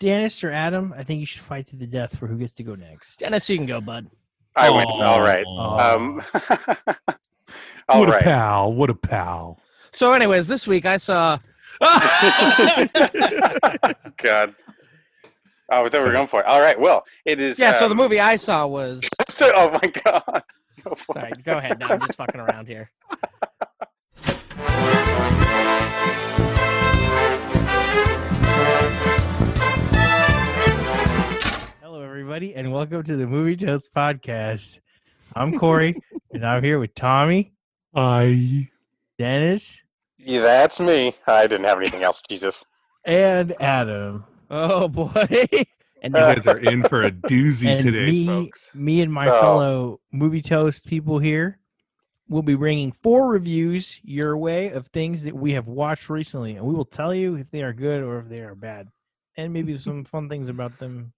Dennis or Adam, I think you should fight to the death for who gets to go next. Dennis, you can go, bud. I win. All right. Aw. Um, all what a pal! What a pal! So, anyways, this week I saw. God. Oh, I thought we were going for it. All right. Well, it is. Yeah, so the um, movie I saw was. oh my God. Go Sorry, it. go ahead. No, I'm just fucking around here. Everybody, and welcome to the Movie Toast Podcast. I'm Corey, and I'm here with Tommy, I Dennis, Yeah, that's me. I didn't have anything else. Jesus. and Adam. Oh boy! And you guys are in for a doozy and today, me, folks. me and my Oh. fellow Movie Toast people here will be bringing four reviews your way of things that we have watched recently, and we will tell you if they are good or if they are bad, and maybe some fun things about them.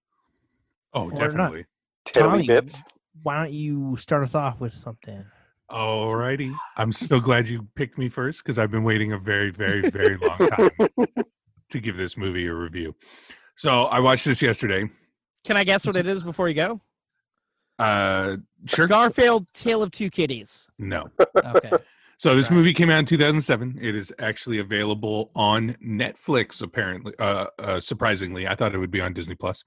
Oh, or definitely. Tiddly Tommy, bits. why don't you start us off with something? All righty. I'm so glad you picked me first because I've been waiting a very, very, very long time to give this movie a review. So I watched this yesterday. can I guess what it is before you go? Uh, sure. Garfield: Tale of Two Kitties. No. Okay. So this movie came out in 2007. It is actually available on Netflix. Apparently, uh, uh, surprisingly, I thought it would be on Disney Plus.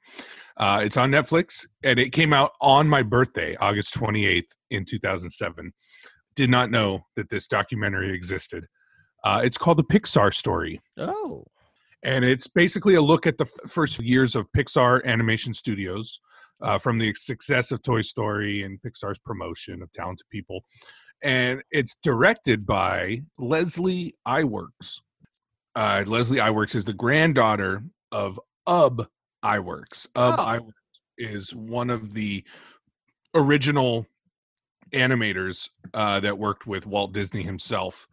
Uh, it's on Netflix, and it came out on my birthday, August 28th in 2007. Did not know that this documentary existed. Uh, it's called the Pixar Story, Oh. and it's basically a look at the f- first years of Pixar Animation Studios, uh, from the success of Toy Story and Pixar's promotion of talented people. And it's directed by Leslie Iwerks. Uh, Leslie Iwerks is the granddaughter of Ub Iwerks. Ub Oh. Iwerks is one of the original animators uh, that worked with Walt Disney himself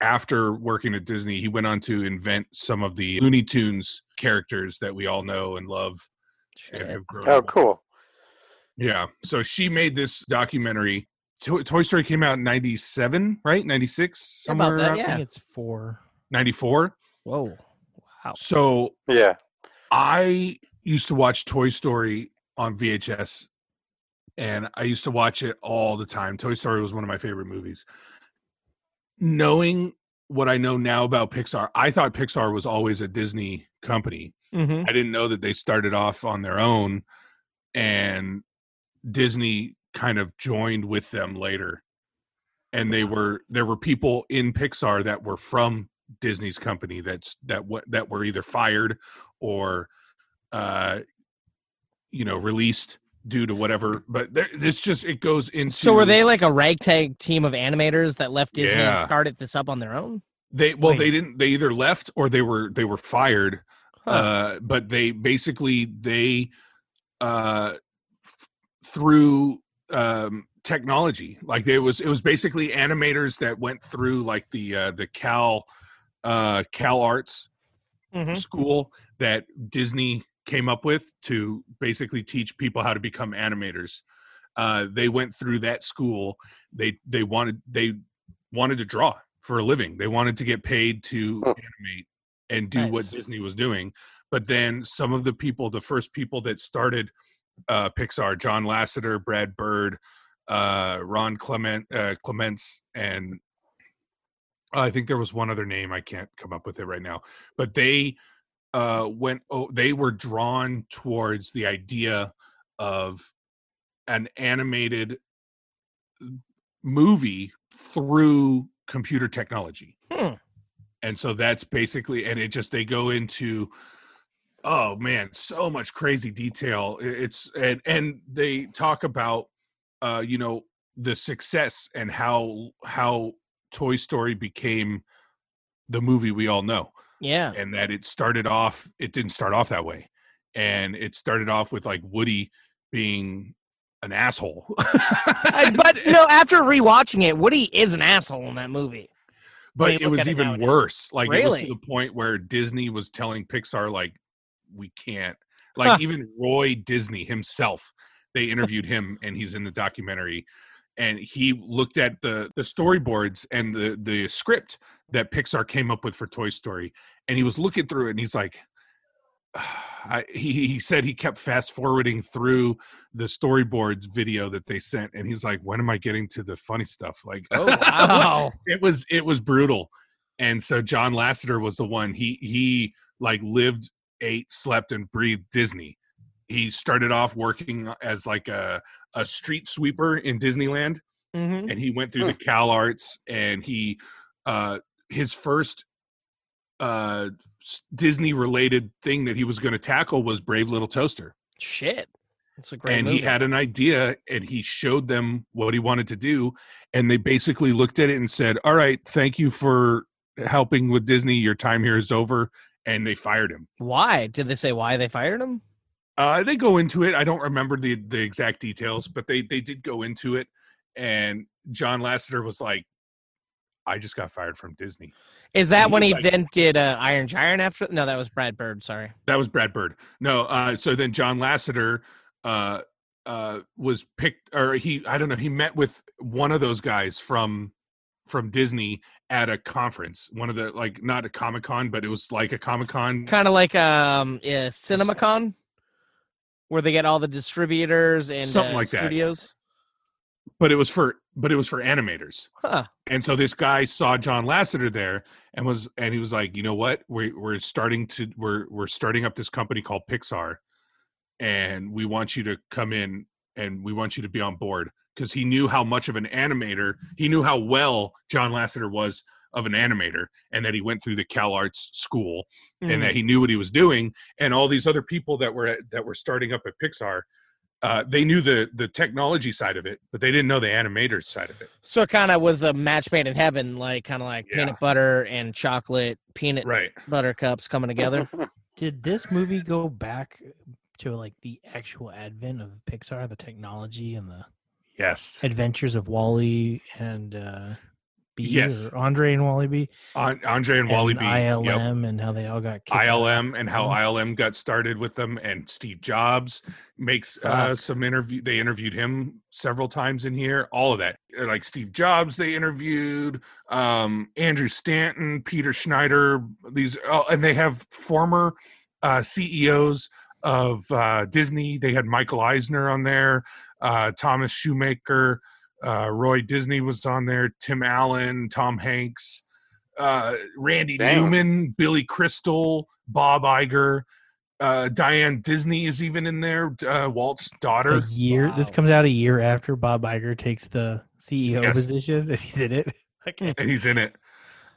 after working at Disney, he went on to invent some of the Looney Tunes characters that we all know and love and have grown Oh, up. with. cool. Yeah. So she made this documentary. To- Toy Story came out in 97, right? 96, About somewhere that, around I Yeah. think it's four. 94. Whoa. Wow. So Yeah. I used to watch Toy Story on VHS and I used to watch it all the time. Toy Story was one of my favorite movies. Knowing what I know now about Pixar, I thought Pixar was always a Disney company. Mm-hmm. I didn't know that they started off on their own and Disney kind of joined with them later. And they were there were people in Pixar that were from Disney's company that's that what that were either fired or uh you know released due to whatever but there, it's just it goes into So were they like a ragtag team of animators that left Disney Yeah. and started this up on their own? they well Wait. they didn't they either left or they were they were fired Huh. uh but they basically they uh through um technology. Like it was it was basically animators that went through like the uh the cal uh cal arts Mhm. school that disney came up with to basically teach people how to become animators. Uh they went through that school. They they wanted they wanted to draw for a living. They wanted to get paid to Huh. animate and do what disney was doing. But then some of the people the first people that started uh pixar john lasseter brad bird uh ron clement uh clements and i think there was one other name i can't come up with it right now but they uh went oh they were drawn towards the idea of an animated movie through computer technology Hmm. and so that's basically and it just they go into oh man so much crazy detail it's and and they talk about uh you know the success and how how toy story became the movie we all know Yeah. and that it started off it didn't start off that way and it started off with like woody being an asshole I- but no, after rewatching it, Woody is an asshole in that movie. but it was even nowadays. worse like it was to the point where disney was telling pixar like we can't Huh. like even roy disney himself they interviewed him and he's in the documentary and he looked at the the storyboards and the the script that pixar came up with for toy story and he was looking through it and he's like I, he, he said he kept fast forwarding through the storyboards video that they sent and he's like when am i getting to the funny stuff like Oh wow. it was it was brutal and so john lasseter was the one he he like lived ate slept and breathed disney. He started off working as like a a street sweeper in disneyland hmm and he went through the cal arts and he uh his first uh disney related thing that he was going to tackle was brave little toaster. Shit. That's a great and movie. he had an idea and he showed them what he wanted to do and they basically looked at it and said all right thank you for helping with disney. Your time here is over and they fired him why? Did they say why they fired him? uh, they go into it i don't remember the the exact details but they they did go into it and john lasseter was like i just got fired from disney Is that he when he like- then did uh, Iron Giant after? No, that was Brad Bird. Sorry. That was Brad Bird. No, uh, so then John Lasseter uh, uh, was picked, or he, I don't know, he met with one of those guys from from Disney at a conference. One of the like, not a Comic Con, but it was like a Comic Con. Kind of like um, yeah, CinemaCon, where they get all the distributors and Something uh, like that. studios. But it was for, but it was for animators. Huh. And so this guy saw John Lasseter there and was, and he was like, you know what, we're we're starting to, we're we're starting up this company called Pixar, and we want you to come in and we want you to be on board because he knew how much of an animator, he knew how well John Lasseter was of an animator, and that he went through the Cal Arts school Mm. and that he knew what he was doing, and all these other people that were at, that were starting up at Pixar. Uh, they knew the the technology side of it, but they didn't know the animator side of it. So it kind of was a match made in heaven, like kind of like Yeah. peanut butter and chocolate, peanut Right. butter cups coming together. Did this movie go back to like the actual advent of Pixar, the technology and the Yes. adventures of Wally and uh B Yes. Andre and Wally B An- Andre and and Wally B. ILM Yep. and how they all got kicked out. ILM and how. ILM got started with them, and Steve Jobs makes uh, some interview. They interviewed him several times in here. All of that, Uh, like Steve Jobs, they interviewed um, Andrew Stanton, Peter Schneider. These, oh, and they have former uh, CEOs of uh, Disney. They had Michael Eisner on there, uh, Thomas Schumacher, uh, Roy Disney was on there, Tim Allen, Tom Hanks, uh, Randy Damn. Newman, Billy Crystal, Bob Iger, uh, Diane Disney is even in there, uh, Walt's daughter. A year. This comes out a year after Bob Iger takes the CEO Yes. position, and he's in it. Okay. and he's in it.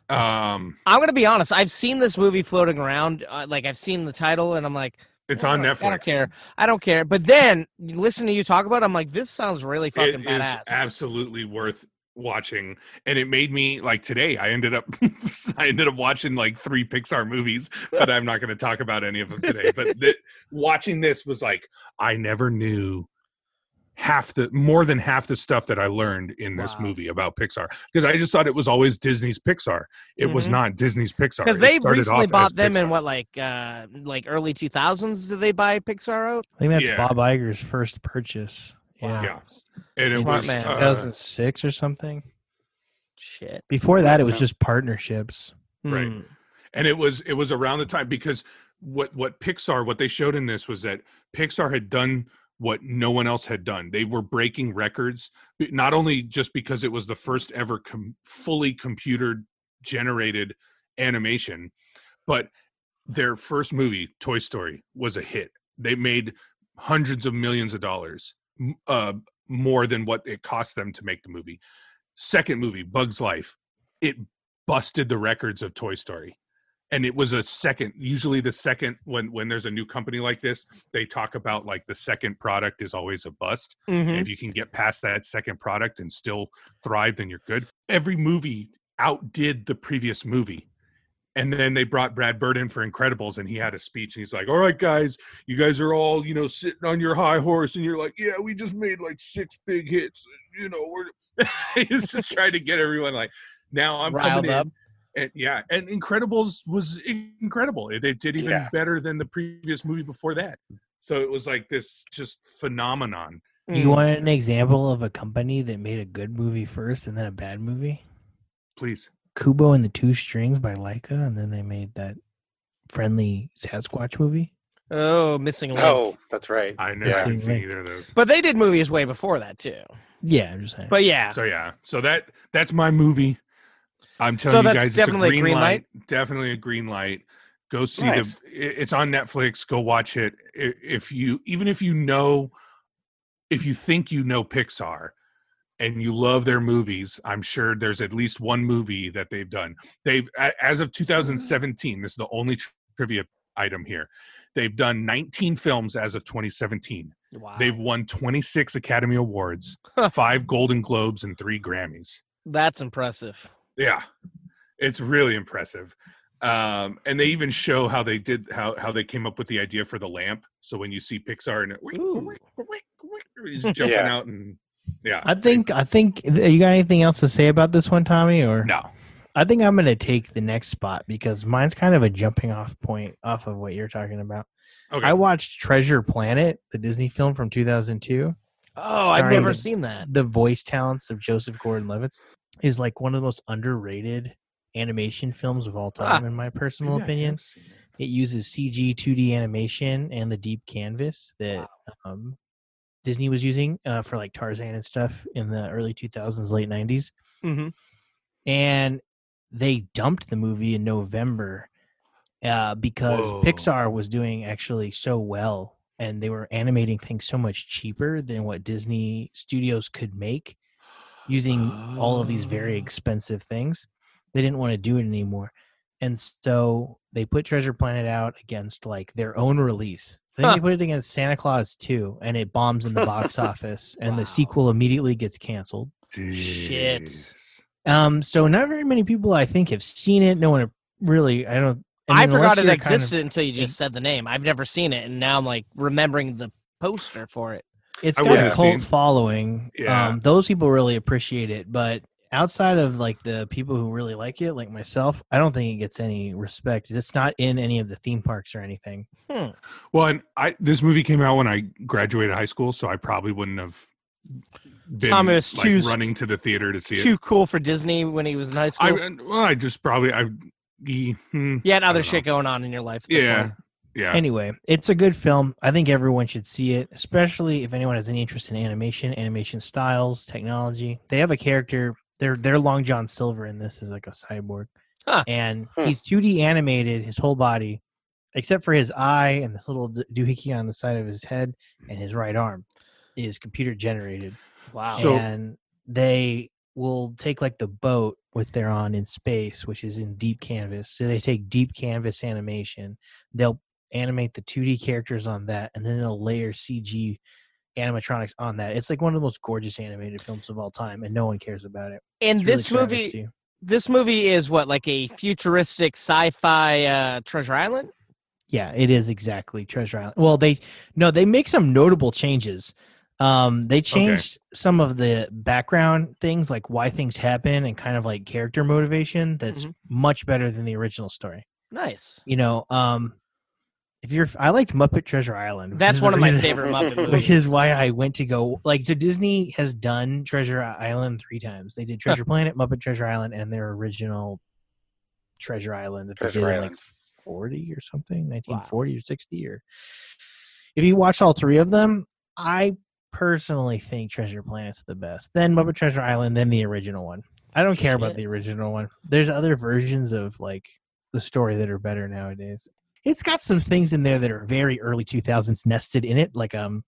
Um, I'm gonna be honest. I've seen this movie floating around. Uh, like I've seen the title, and I'm like, it's on Netflix. I don't care. I don't care. But then listen to you talk about. it, I'm like, this sounds really fucking It is badass. absolutely worth watching, and it made me like today. I ended up, I ended up watching like three Pixar movies, but I'm not going to talk about any of them today. But the, watching this was like I never knew half the more than half the stuff that I learned in this Wow. movie about Pixar because I just thought it was always Disney's Pixar. It was Mhm. not Disney's Pixar because they recently bought them in what like uh like early 2000s. Did they buy Pixar out? I think that's Yeah. Bob Iger's first purchase. Yeah, Yeah. and it Smart was man. uh, 2006 or something. Shit. Before that, it was just partnerships. Right. Hmm. and it was it was around the time because what what pixar what they showed in this was that pixar had done what no one else had done. They were breaking records not only just because it was the first ever com- fully computer generated animation but their first movie toy story was a hit. They made hundreds of millions of dollars uh, more than what it cost them to make the movie. Second movie bugs life it busted the records of toy story and it was a second usually the second when when there's a new company like this they talk about like the second product is always a bust Mhm. if you can get past that second product and still thrive then you're good every movie outdid the previous movie and then they brought brad bird in for incredibles and he had a speech and he's like all right guys you guys are all you know sitting on your high horse and you're like yeah we just made like six big hits you know we're he's just trying to get everyone like now i'm Riled coming in up. And yeah, and Incredibles was incredible. They did even Yeah. better than the previous movie before that. So it was like this just phenomenon. You Hmm. want an example of a company that made a good movie first and then a bad movie? Please. Kubo and the Two Strings by Laika, and then they made that friendly Sasquatch movie. Oh, Missing Link. Oh, that's right. I never Yeah. even seen either of those. But they did movies way before that too. Yeah, I'm just saying. But yeah, So yeah, so that that's my movie. I'm telling So you guys, it's definitely a a green, green light. Definitely a green light. Go see Nice. the. it- It's on Netflix. Go watch it. If you even if you know, if you think you know Pixar, and you love their movies, I'm sure there's at least one movie that they've done. They've as of mm-hmm. 2017. This is the only trivia item here. They've done 19 films as of 2017. wow. They've won 26 Academy Awards, five Golden Globes, and three Grammys. that's impressive. Yeah, it's really impressive. Um, and they even show how they did how how they came up with the idea for the lamp. So when you see Pixar and it, Ooh. he's jumping Yeah. out and yeah, I think I think you got anything else to say about this one, Tommy? Or no. I think I'm gonna take the next spot because mine's kind of a jumping off point off of what you're talking about. Okay, I watched Treasure Planet, the Disney film from 2002. Oh, I've never the- seen that. The voice talents of Joseph Gordon-Levitt is like one of the most underrated animation films of all Ah. time, in my personal opinion. it. Uses CG 2D animation and the deep canvas that um, Disney was using uh, for like Tarzan and stuff in the early 2000s, late 90s. hmm And they dumped the movie in November uh, because Whoa. Pixar was doing actually so well and they were animating things so much cheaper than what Disney studios could make using all of these very Oh. expensive things. They didn't want to do it anymore. And so they put Treasure Planet out against like their own release. Then Huh. they put it against Santa Claus 2 and it bombs in the box office and Wow. the sequel immediately gets canceled. Shit. Um, so not very many people I think have seen it. No one really. I don't. I, I forgot it you're kind of- existed until you just said the name. I've never seen it, and now I'm like remembering the poster for it. It's I got a cult seen- following. Yeah. Um, those people really appreciate it, but outside of like the people who really like it, like myself, I don't think it gets any respect. It's not in any of the theme parks or anything. Well, and I this movie came out when I graduated high school, so I probably wouldn't have been Thomas, like, choose- running to the theater to see it. Too cool for Disney when he was in high school. I well, I just probably I. he- hmm, you had other don't shit know. going on in your life. Yeah, point. Yeah. Anyway, it's a good film. I think everyone should see it, especially if anyone has any interest in animation, animation styles, technology. They have a character. They're they're Long John Silver in this is like a cyborg, Huh. and Hmm. he's 2D animated. His whole body, except for his eye and this little doohickey on the side of his head and his right arm, is computer generated. Wow. So- and they will take like the boat with they're on in space, which is in deep canvas. So they take deep canvas animation. They'll animate the 2D characters on that, and then they'll layer CG animatronics on that. It's like one of the most gorgeous animated films of all time, and no one cares about it. and It's really this movie, travesty. this movie is what like a futuristic sci-fi uh, Treasure Island. Yeah, it is exactly Treasure Island. Well, they no, they make some notable changes. Um, they changed some of the background things, like why things happen, and kind of like character motivation. That's Mhm. much better than the original story. Nice. You know, um, if you're, I liked Muppet Treasure Island. That's one the of my reason- favorite Muppet movies. Which is why I went to go like so. Disney has done Treasure Island three times. They did Treasure Planet, Muppet Treasure Island, and their original Treasure Island that Treasure they did in Island. like forty or something, nineteen forty or sixty. Or if you watch all three of them, I personally think Treasure Planet's the best. Then Muppet Treasure Island, then the original one. I don't care about the original one. There's other versions of like the story that are better nowadays. It's got some things in there that are very early 2000s nested in it, like um,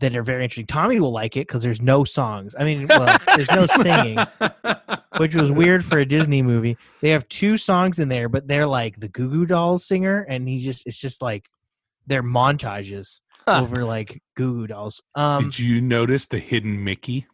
that are very interesting. Tommy will like it because there's no songs. I mean, well, there's no singing, which was weird for a Disney movie. They have two songs in there, but they're like the Goo Goo Dolls singer, and he just it's just like they're montages Huh. over like Goo Goo Dolls. Um, Did you notice the hidden Mickey?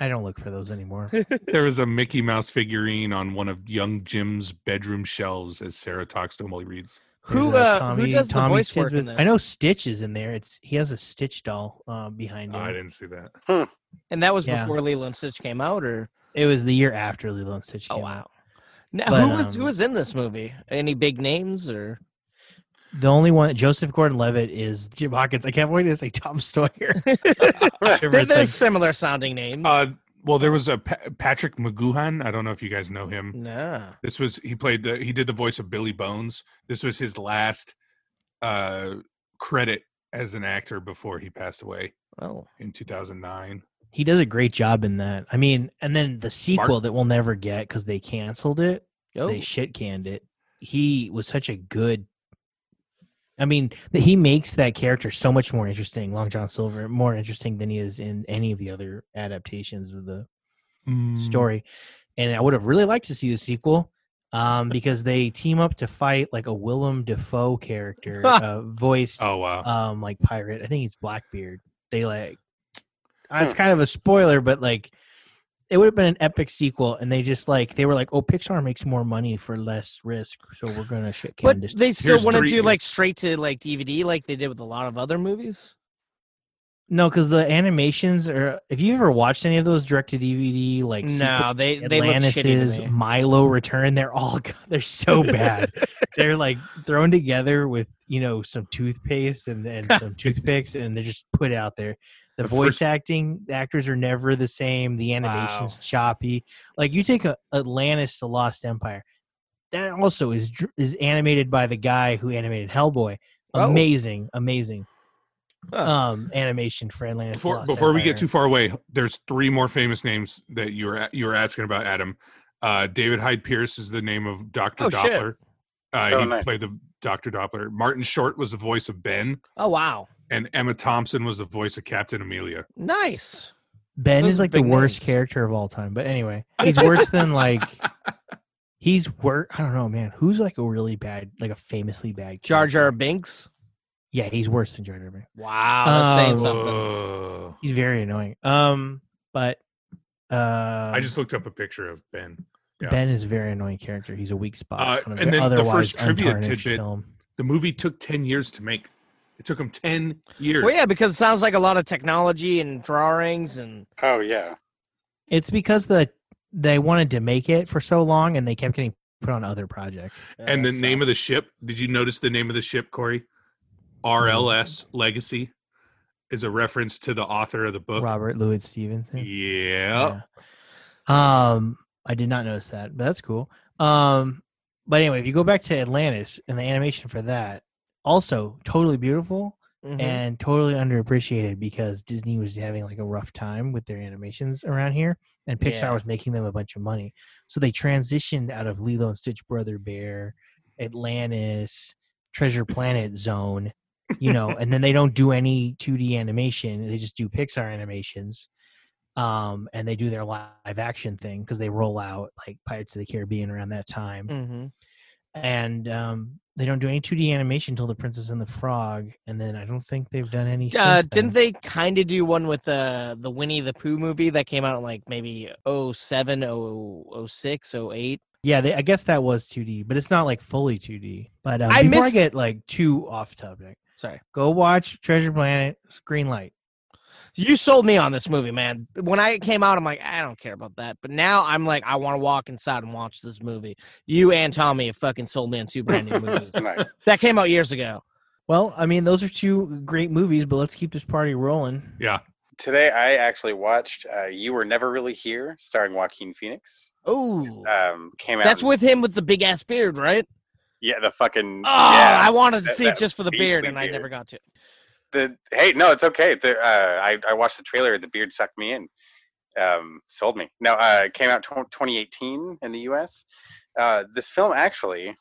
I don't look for those anymore. There was a Mickey Mouse figurine on one of young Jim's bedroom shelves as Sarah talks to him while he reads. Who There's, uh, who does the voice work in this? I know Stitch is in there. It's he has a Stitch doll uh, behind Oh, him. I didn't see that. and that was Yeah. before Lilo and Stitch came out, or It was the year after Lilo and Stitch oh came wow. out. Now, But, who was who um, was in this movie? Any big names or? The only one, Joseph Gordon-Levitt, is Jim Hawkins. I can't wait to say Tom Sawyer. There- Favorite thing. There's similar sounding names. Uh, well, there was a Pa- Patrick McGoohan. I don't know if you guys know him. nah. This was he played the he did the voice of Billy Bones. This was his last uh, credit as an actor before he passed away Oh, in 2009. He does a great job in that. I mean, and then the sequel that we'll never get because they canceled it. oh. They shit canned it. He was such a good. I mean, he makes that character so much more interesting, Long John Silver, more interesting than he is in any of the other adaptations of the Mm. story. And I would have really liked to see the sequel um, because they team up to fight like a Willem Dafoe character, uh, voiced Oh wow! um like pirate. I think he's Blackbeard. They like it's kind of a spoiler, but like it would have been an epic sequel, and they just like they were like, oh, Pixar makes more money for less risk, so we're gonna shit can but they still Here's want to three- do like straight to like DVD, like they did with a lot of other movies. no, because the animations are. If you ever watched any of those direct to DVD, like no, they they look shitty Atlantis, to me. Milo Return, they're all they're so bad. they're like thrown together with you know some toothpaste and, and some toothpicks, and they're just put out there. The, The voice first- acting, the actors are never the same. The animation's Wow. choppy. Like you take a, Atlantis: The Lost Empire, that also is is animated by the guy who animated Hellboy. Oh. Amazing, amazing. Huh. Um, animation for Atlantis. The Before Lost before we get too far away, there's three more famous names that you were a- you were asking about, Adam. Uh, David Hyde Pierce is the name of Doctor Oh, shit. Doppler. Uh, Oh, he nice. played the Doctor Doppler. Martin Short was the voice of Ben, Oh wow, and Emma Thompson was the voice of Captain Amelia. nice. Ben Those is like the worst names. character of all time. But anyway, he's worse than like he's worse. I don't know, man. Who's like a really bad, like a famously bad Jar Jar? Binks. Yeah, he's worse than Jar Jar Binks. Wow, that's saying Um, something. Whoa. He's very annoying. Um, but uh, I just looked up a picture of Ben. yeah. Ben is a very annoying character. He's a weak spot. Uh, and then the first trivia untarnished tidbit- film. The movie took ten years to make. It took him ten years. Well, yeah, because it sounds like a lot of technology and drawings and Oh yeah. It's because the they wanted to make it for so long, and they kept getting put on other projects. and the that name of the ship. Did you notice the name of the ship, Corey? RLS Legacy is a reference to the author of the book. Robert Louis Stevenson. Yeah. Yeah. Um, I did not notice that, but that's cool. Um, but anyway, if you go back to Atlantis and the animation for that, also totally beautiful Mhm. and totally underappreciated because Disney was having like a rough time with their animations around here, and Pixar Yeah. was making them a bunch of money. So they transitioned out of Lilo and Stitch Brother Bear, Atlantis, Treasure Planet Zone, you know, and then they don't do any 2D animation; they just do Pixar animations. Um, and they do their live action thing because they roll out like Pirates of the Caribbean around that time Mhm. And um, they don't do any 2D animation until The Princess and the Frog, and then I don't think they've done any. Uh, didn't they kind of do one with the the Winnie the Pooh movie that came out in like maybe 07, 06, 08? Yeah, they, I guess that was 2D, but it's not like fully 2D. But um, I before I get like too off topic, Sorry. go watch Treasure Planet. Green Light. You sold me on this movie, man. When I came out, I'm like, I don't care about that. But now I'm like, I want to walk inside and watch this movie. You and Tommy have fucking sold me on two brand new movies. nice. that came out years ago. Well, I mean, those are two great movies, but let's keep this party rolling. Yeah. Today I actually watched uh, "You Were Never Really Here," starring Joaquin Phoenix. Oh, Um, came out. that's in- with him with the big ass beard, right? yeah, the fucking Oh, yeah. I wanted to that- see it that just for the beard, beastly and I never got to. The hey no it's okay. The, uh, I, I watched the trailer the beard sucked me in. Um, sold me. No uh, it came out tw 2018 in the us uh, this film actually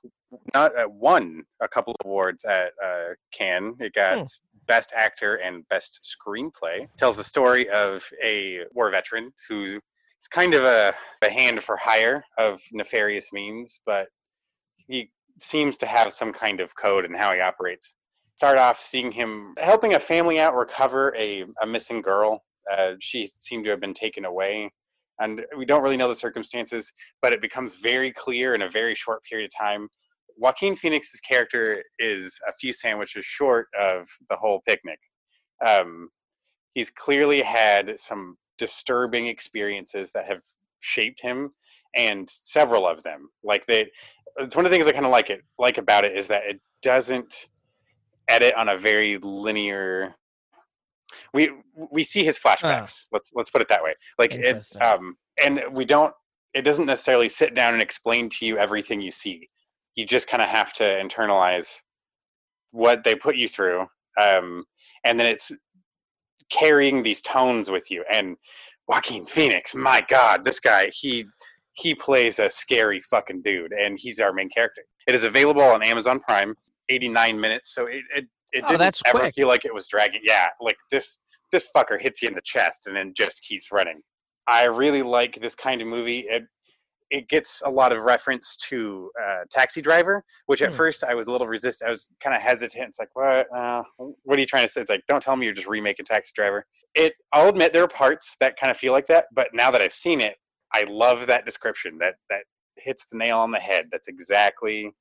not uh, won a couple of awards at uh, cannes. It got Hmm. best actor and best screenplay. Tells the story of a war veteran who is kind of a, a hand for hire of nefarious means but he seems to have some kind of code in how he operates start off seeing him helping a family out recover a, a missing girl. Uh, she seemed to have been taken away, and we don't really know the circumstances, but it becomes very clear in a very short period of time. Joaquin Phoenix's character is a few sandwiches short of the whole picnic. Um, he's clearly had some disturbing experiences that have shaped him, and several of them. Like they, it's one of the things I kind of like it like about it is that it doesn't edit on a very linear we we see his flashbacks let's let's put it that way. Like it um and we don't it doesn't necessarily sit down and explain to you everything you see. You just kind of have to internalize what they put you through, um, and then it's carrying these tones with you. And Joaquin Phoenix, my God, this guy he he plays a scary fucking dude, and he's our main character. It is available on Amazon Prime, 89 minutes, so it it, it Oh, didn't ever quick. feel like it was dragging. Yeah, like this this fucker hits you in the chest and then just keeps running. I really like this kind of movie. It it gets a lot of reference to uh, Taxi Driver, which at Hmm. first I was a little resistant. I was kind of hesitant. It's like, what? Uh, what are you trying to say? It's like, don't tell me you're just remaking Taxi Driver. It. I'll admit there are parts that kind of feel like that, but now that I've seen it, I love that description. That that hits the nail on the head. That's exactly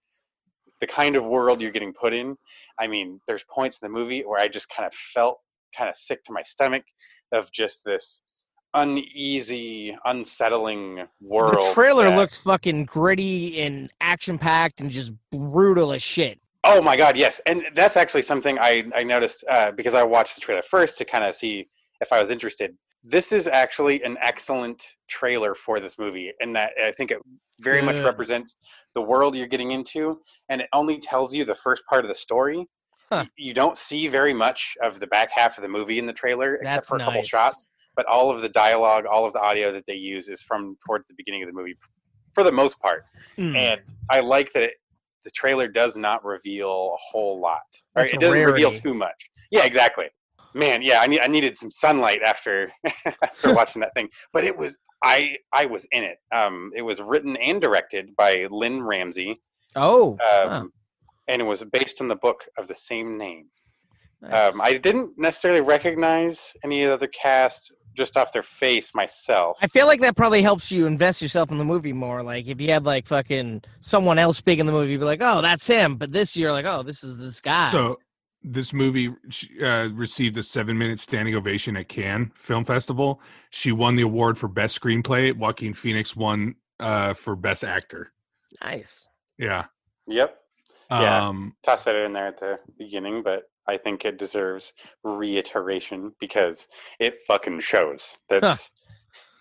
the kind of world you're getting put in. I mean, there's points in the movie where I just kind of felt kind of sick to my stomach of just this uneasy, unsettling world. The trailer that- looks fucking gritty and action packed and just brutal as shit. Oh my god, yes, and that's actually something I I noticed uh, because I watched the trailer first to kind of see if I was interested. This is actually an excellent trailer for this movie, and that I think it very much represents the world you're getting into, and it only tells you the first part of the story. Huh. You don't see very much of the back half of the movie in the trailer, except That's for a couple shots. But all of the dialogue, all of the audio that they use is from towards the beginning of the movie, for the most part Hmm. and I like that it, the trailer does not reveal a whole lot. Or That's it doesn't reveal too much. Yeah, exactly. Man, yeah, I need I needed some sunlight after after watching that thing. But it was I I was in it. Um, it was written and directed by Lynne Ramsay, Oh, um, huh, and it was based on the book of the same name. nice. Um, I didn't necessarily recognize any other cast just off their face myself. I feel like that probably helps you invest yourself in the movie more. Like if you had like fucking someone else big in the movie, you'd be like, oh, that's him. But this year, like, oh, this is this guy. So this movie uh, received a seven-minute standing ovation at Cannes Film Festival. She won the award for best screenplay. Joaquin Phoenix won uh, for best actor. nice. Yeah. Yep. Yeah. Um, toss that in there at the beginning, but I think it deserves reiteration because it fucking shows. That's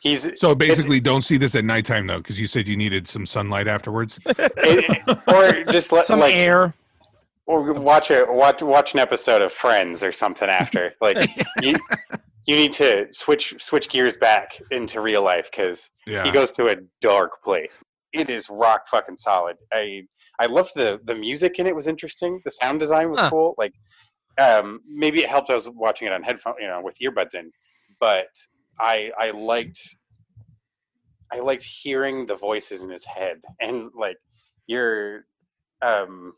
he's so basically, don't see this at nighttime though, because you said you needed some sunlight afterwards. it, or just let Some like air. Or watch a watch watch an episode of Friends or something after. Like you you need to switch switch gears back into real life because Yeah. he goes to a dark place. It is rock fucking solid. I I loved the the music in it was interesting. The sound design was Huh. cool. Like um maybe it helped I was watching it on headphone, you know, with earbuds in. But I I liked I liked hearing the voices in his head and like you're um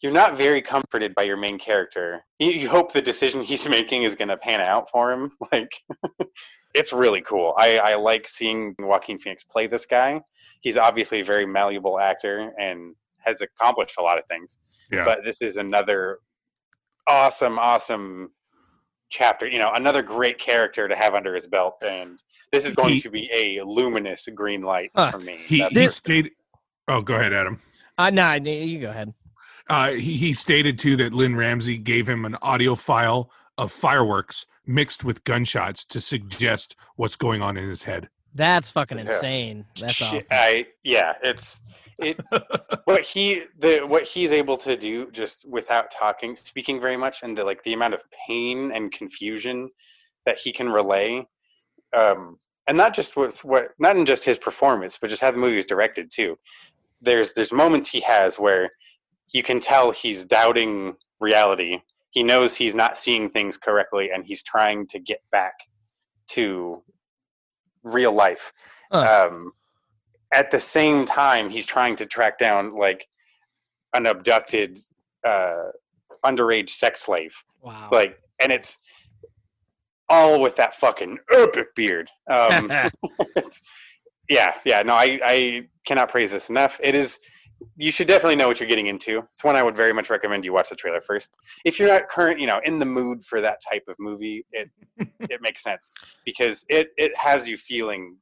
you're not very comforted by your main character. You, you hope the decision he's making is going to pan out for him. Like, it's really cool. I, I like seeing Joaquin Phoenix play this guy. He's obviously a very malleable actor and has accomplished a lot of things. Yeah. But this is another awesome, awesome chapter. You know, another great character to have under his belt. And this is going He- to be a luminous green light Huh. for me. he That's- he stated. Oh, go ahead, Adam. Uh, no, you go ahead. Uh, he, he stated too that Lynne Ramsay gave him an audio file of fireworks mixed with gunshots to suggest what's going on in his head. That's fucking Yeah. insane. That's Shit, awesome. I yeah, it's it what he the what he's able to do just without talking, speaking very much, and the like the amount of pain and confusion that he can relay, um, and not just with what not in just his performance, but just how the movie was directed too. There's there's moments he has where you can tell he's doubting reality. He knows he's not seeing things correctly, and he's trying to get back to real life. Huh. Um, at the same time, he's trying to track down like an abducted uh, underage sex slave. wow. Like, and it's all with that fucking epic beard. Um, yeah, yeah. No, I, I cannot praise this enough. It is. You should definitely know what you're getting into. It's one I would very much recommend you watch the trailer first. If you're not current, you know, in the mood for that type of movie, it it makes sense because it it has you feeling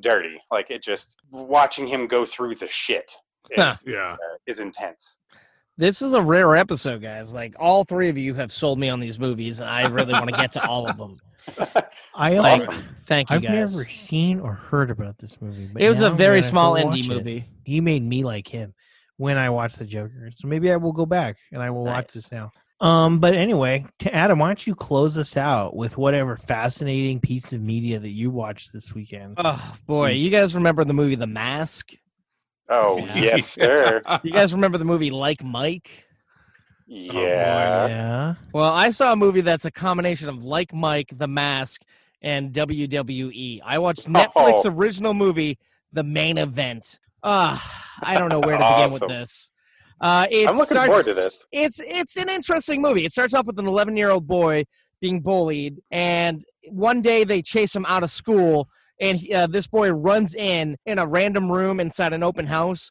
dirty. Like it just watching him go through the shit is, Huh. Yeah. uh, is intense. this is a rare episode, guys. Like all three of you have sold me on these movies, and I really want to get to all of them. I Like, also, thank you, I've guys. never seen or heard about this movie. But it was a very gonna have to small watch indie it. movie. He made me like him. when I watched the Joker. So maybe I will go back and I will watch this now. Um, but anyway, to Adam, why don't you close us out with whatever fascinating piece of media that you watched this weekend? Oh boy, you guys remember the movie The Mask? Oh Yeah. yes, sir. You guys remember the movie Like Mike? Yeah. yeah. Well, I saw a movie that's a combination of Like Mike, The Mask, and WWE. I watched Netflix Oh. original movie, The Main Event. Ah, I don't know where to begin with this. Uh, it I'm looking starts, forward to this. It's it's an interesting movie. It starts off with an 11 year old boy being bullied, and one day they chase him out of school, and he, uh, this boy runs in in a random room inside an open house,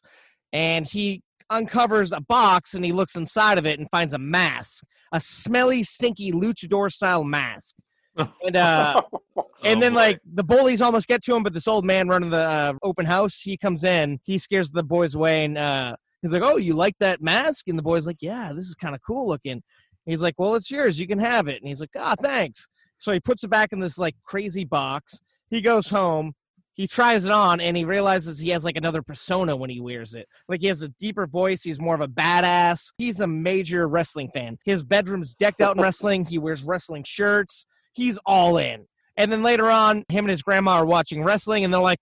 and he uncovers a box and he looks inside of it and finds a mask, a smelly, stinky luchador style mask. And uh, and Oh, then like the bullies almost get to him, but this old man running the uh, open house, he comes in, he scares the boys away, and uh, he's like, "Oh, you like that mask?" And the boy's like, "Yeah, this is kind of cool looking." he's like, "Well, it's yours. You can have it." And he's like, "Ah, thanks." So he puts it back in this like crazy box. He goes home. He tries it on and he realizes he has like another persona when he wears it. Like he has a deeper voice. He's more of a badass. He's a major wrestling fan. His bedroom's decked out in wrestling. He wears wrestling shirts. He's all in. And then later on, him and his grandma are watching wrestling and they're like,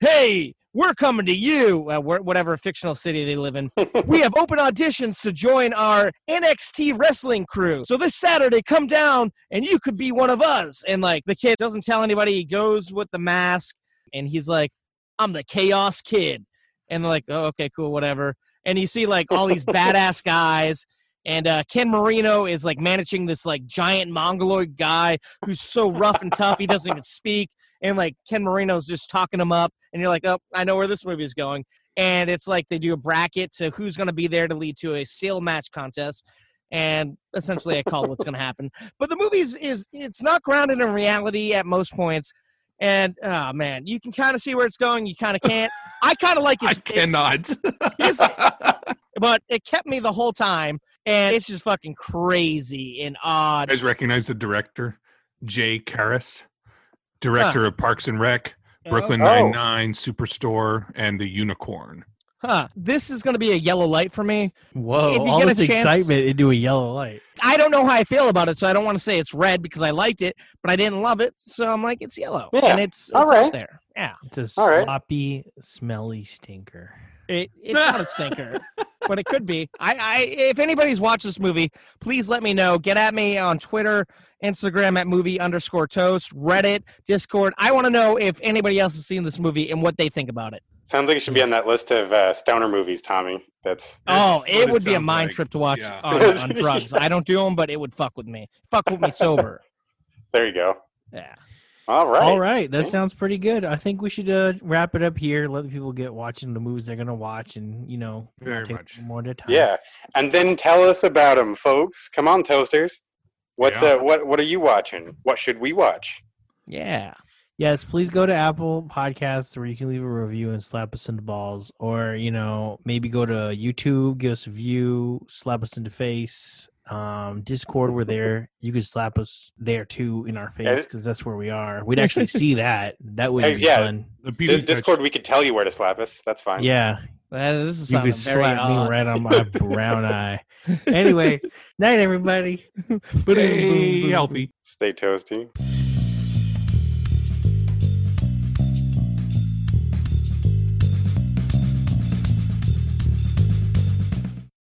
hey, we're coming to you, uh, whatever fictional city they live in. we have open auditions to join our NXT wrestling crew. So this Saturday, come down and you could be one of us. And like the kid doesn't tell anybody. He goes with the mask and he's like, I'm the Chaos Kid. And they're like, oh, okay, cool, whatever. And you see like all these badass guys. And uh, Ken Marino is like managing this like giant mongoloid guy who's so rough and tough he doesn't even speak. And like Ken Marino's just talking him up, and you're like, oh, I know where this movie is going. And it's like they do a bracket to who's going to be there to lead to a steel match contest. And essentially, I call what's going to happen. But the movie is, is it's not grounded in reality at most points. And oh man, you can kind of see where it's going. You kind of can't. I kind of like it. I it, cannot. but it kept me the whole time. And it's just fucking crazy and odd. You guys recognize the director, Jay Karas, director of Parks and Rec, oh. Brooklyn Oh. Nine Nine, Superstore, and The Unicorn. Huh. This is going to be a yellow light for me. Whoa! If you all get a this chance- excitement into a yellow light. I don't know how I feel about it, so I don't want to say it's red because I liked it, but I didn't love it, so I'm like it's yellow, Yeah. and it's, it's All out there. Yeah, It's a All right. sloppy, smelly stinker. it, it's not a stinker, but it could be. I, I, if anybody's watched this movie, please let me know. Get at me on Twitter, Instagram at movie underscore toast, Reddit, Discord. I want to know if anybody else has seen this movie and what they think about it. Sounds like it should be on that list of uh, stoner movies, Tommy. That's Oh, That's it what would be a mind like. trip to watch Yeah. on, on drugs. I don't do them, but it would fuck with me. Fuck with me sober. there you go. Yeah. All right. All right, that Yeah. sounds pretty good. I think we should uh, wrap it up here. Let the people get watching the movies they're gonna watch, and you know, Very take much. more of their time. Yeah, and then tell us about them, folks. Come on, toasters. What's Yeah. uh, what what are you watching? What should we watch? Yeah. Yes, please go to Apple Podcasts where you can leave a review and slap us in the balls, or you know, maybe go to YouTube, give us a view, slap us in the face. Um, Discord, we're there. You could slap us there too in our face because that's where we are. We'd actually see that. That would Hey, be yeah. fun. The Di- Discord, we could tell you where to slap us. That's fine. Yeah, Uh, this is you sounding could slap odd. me right on my brown eye. Anyway, night everybody. Stay healthy. Stay toasty.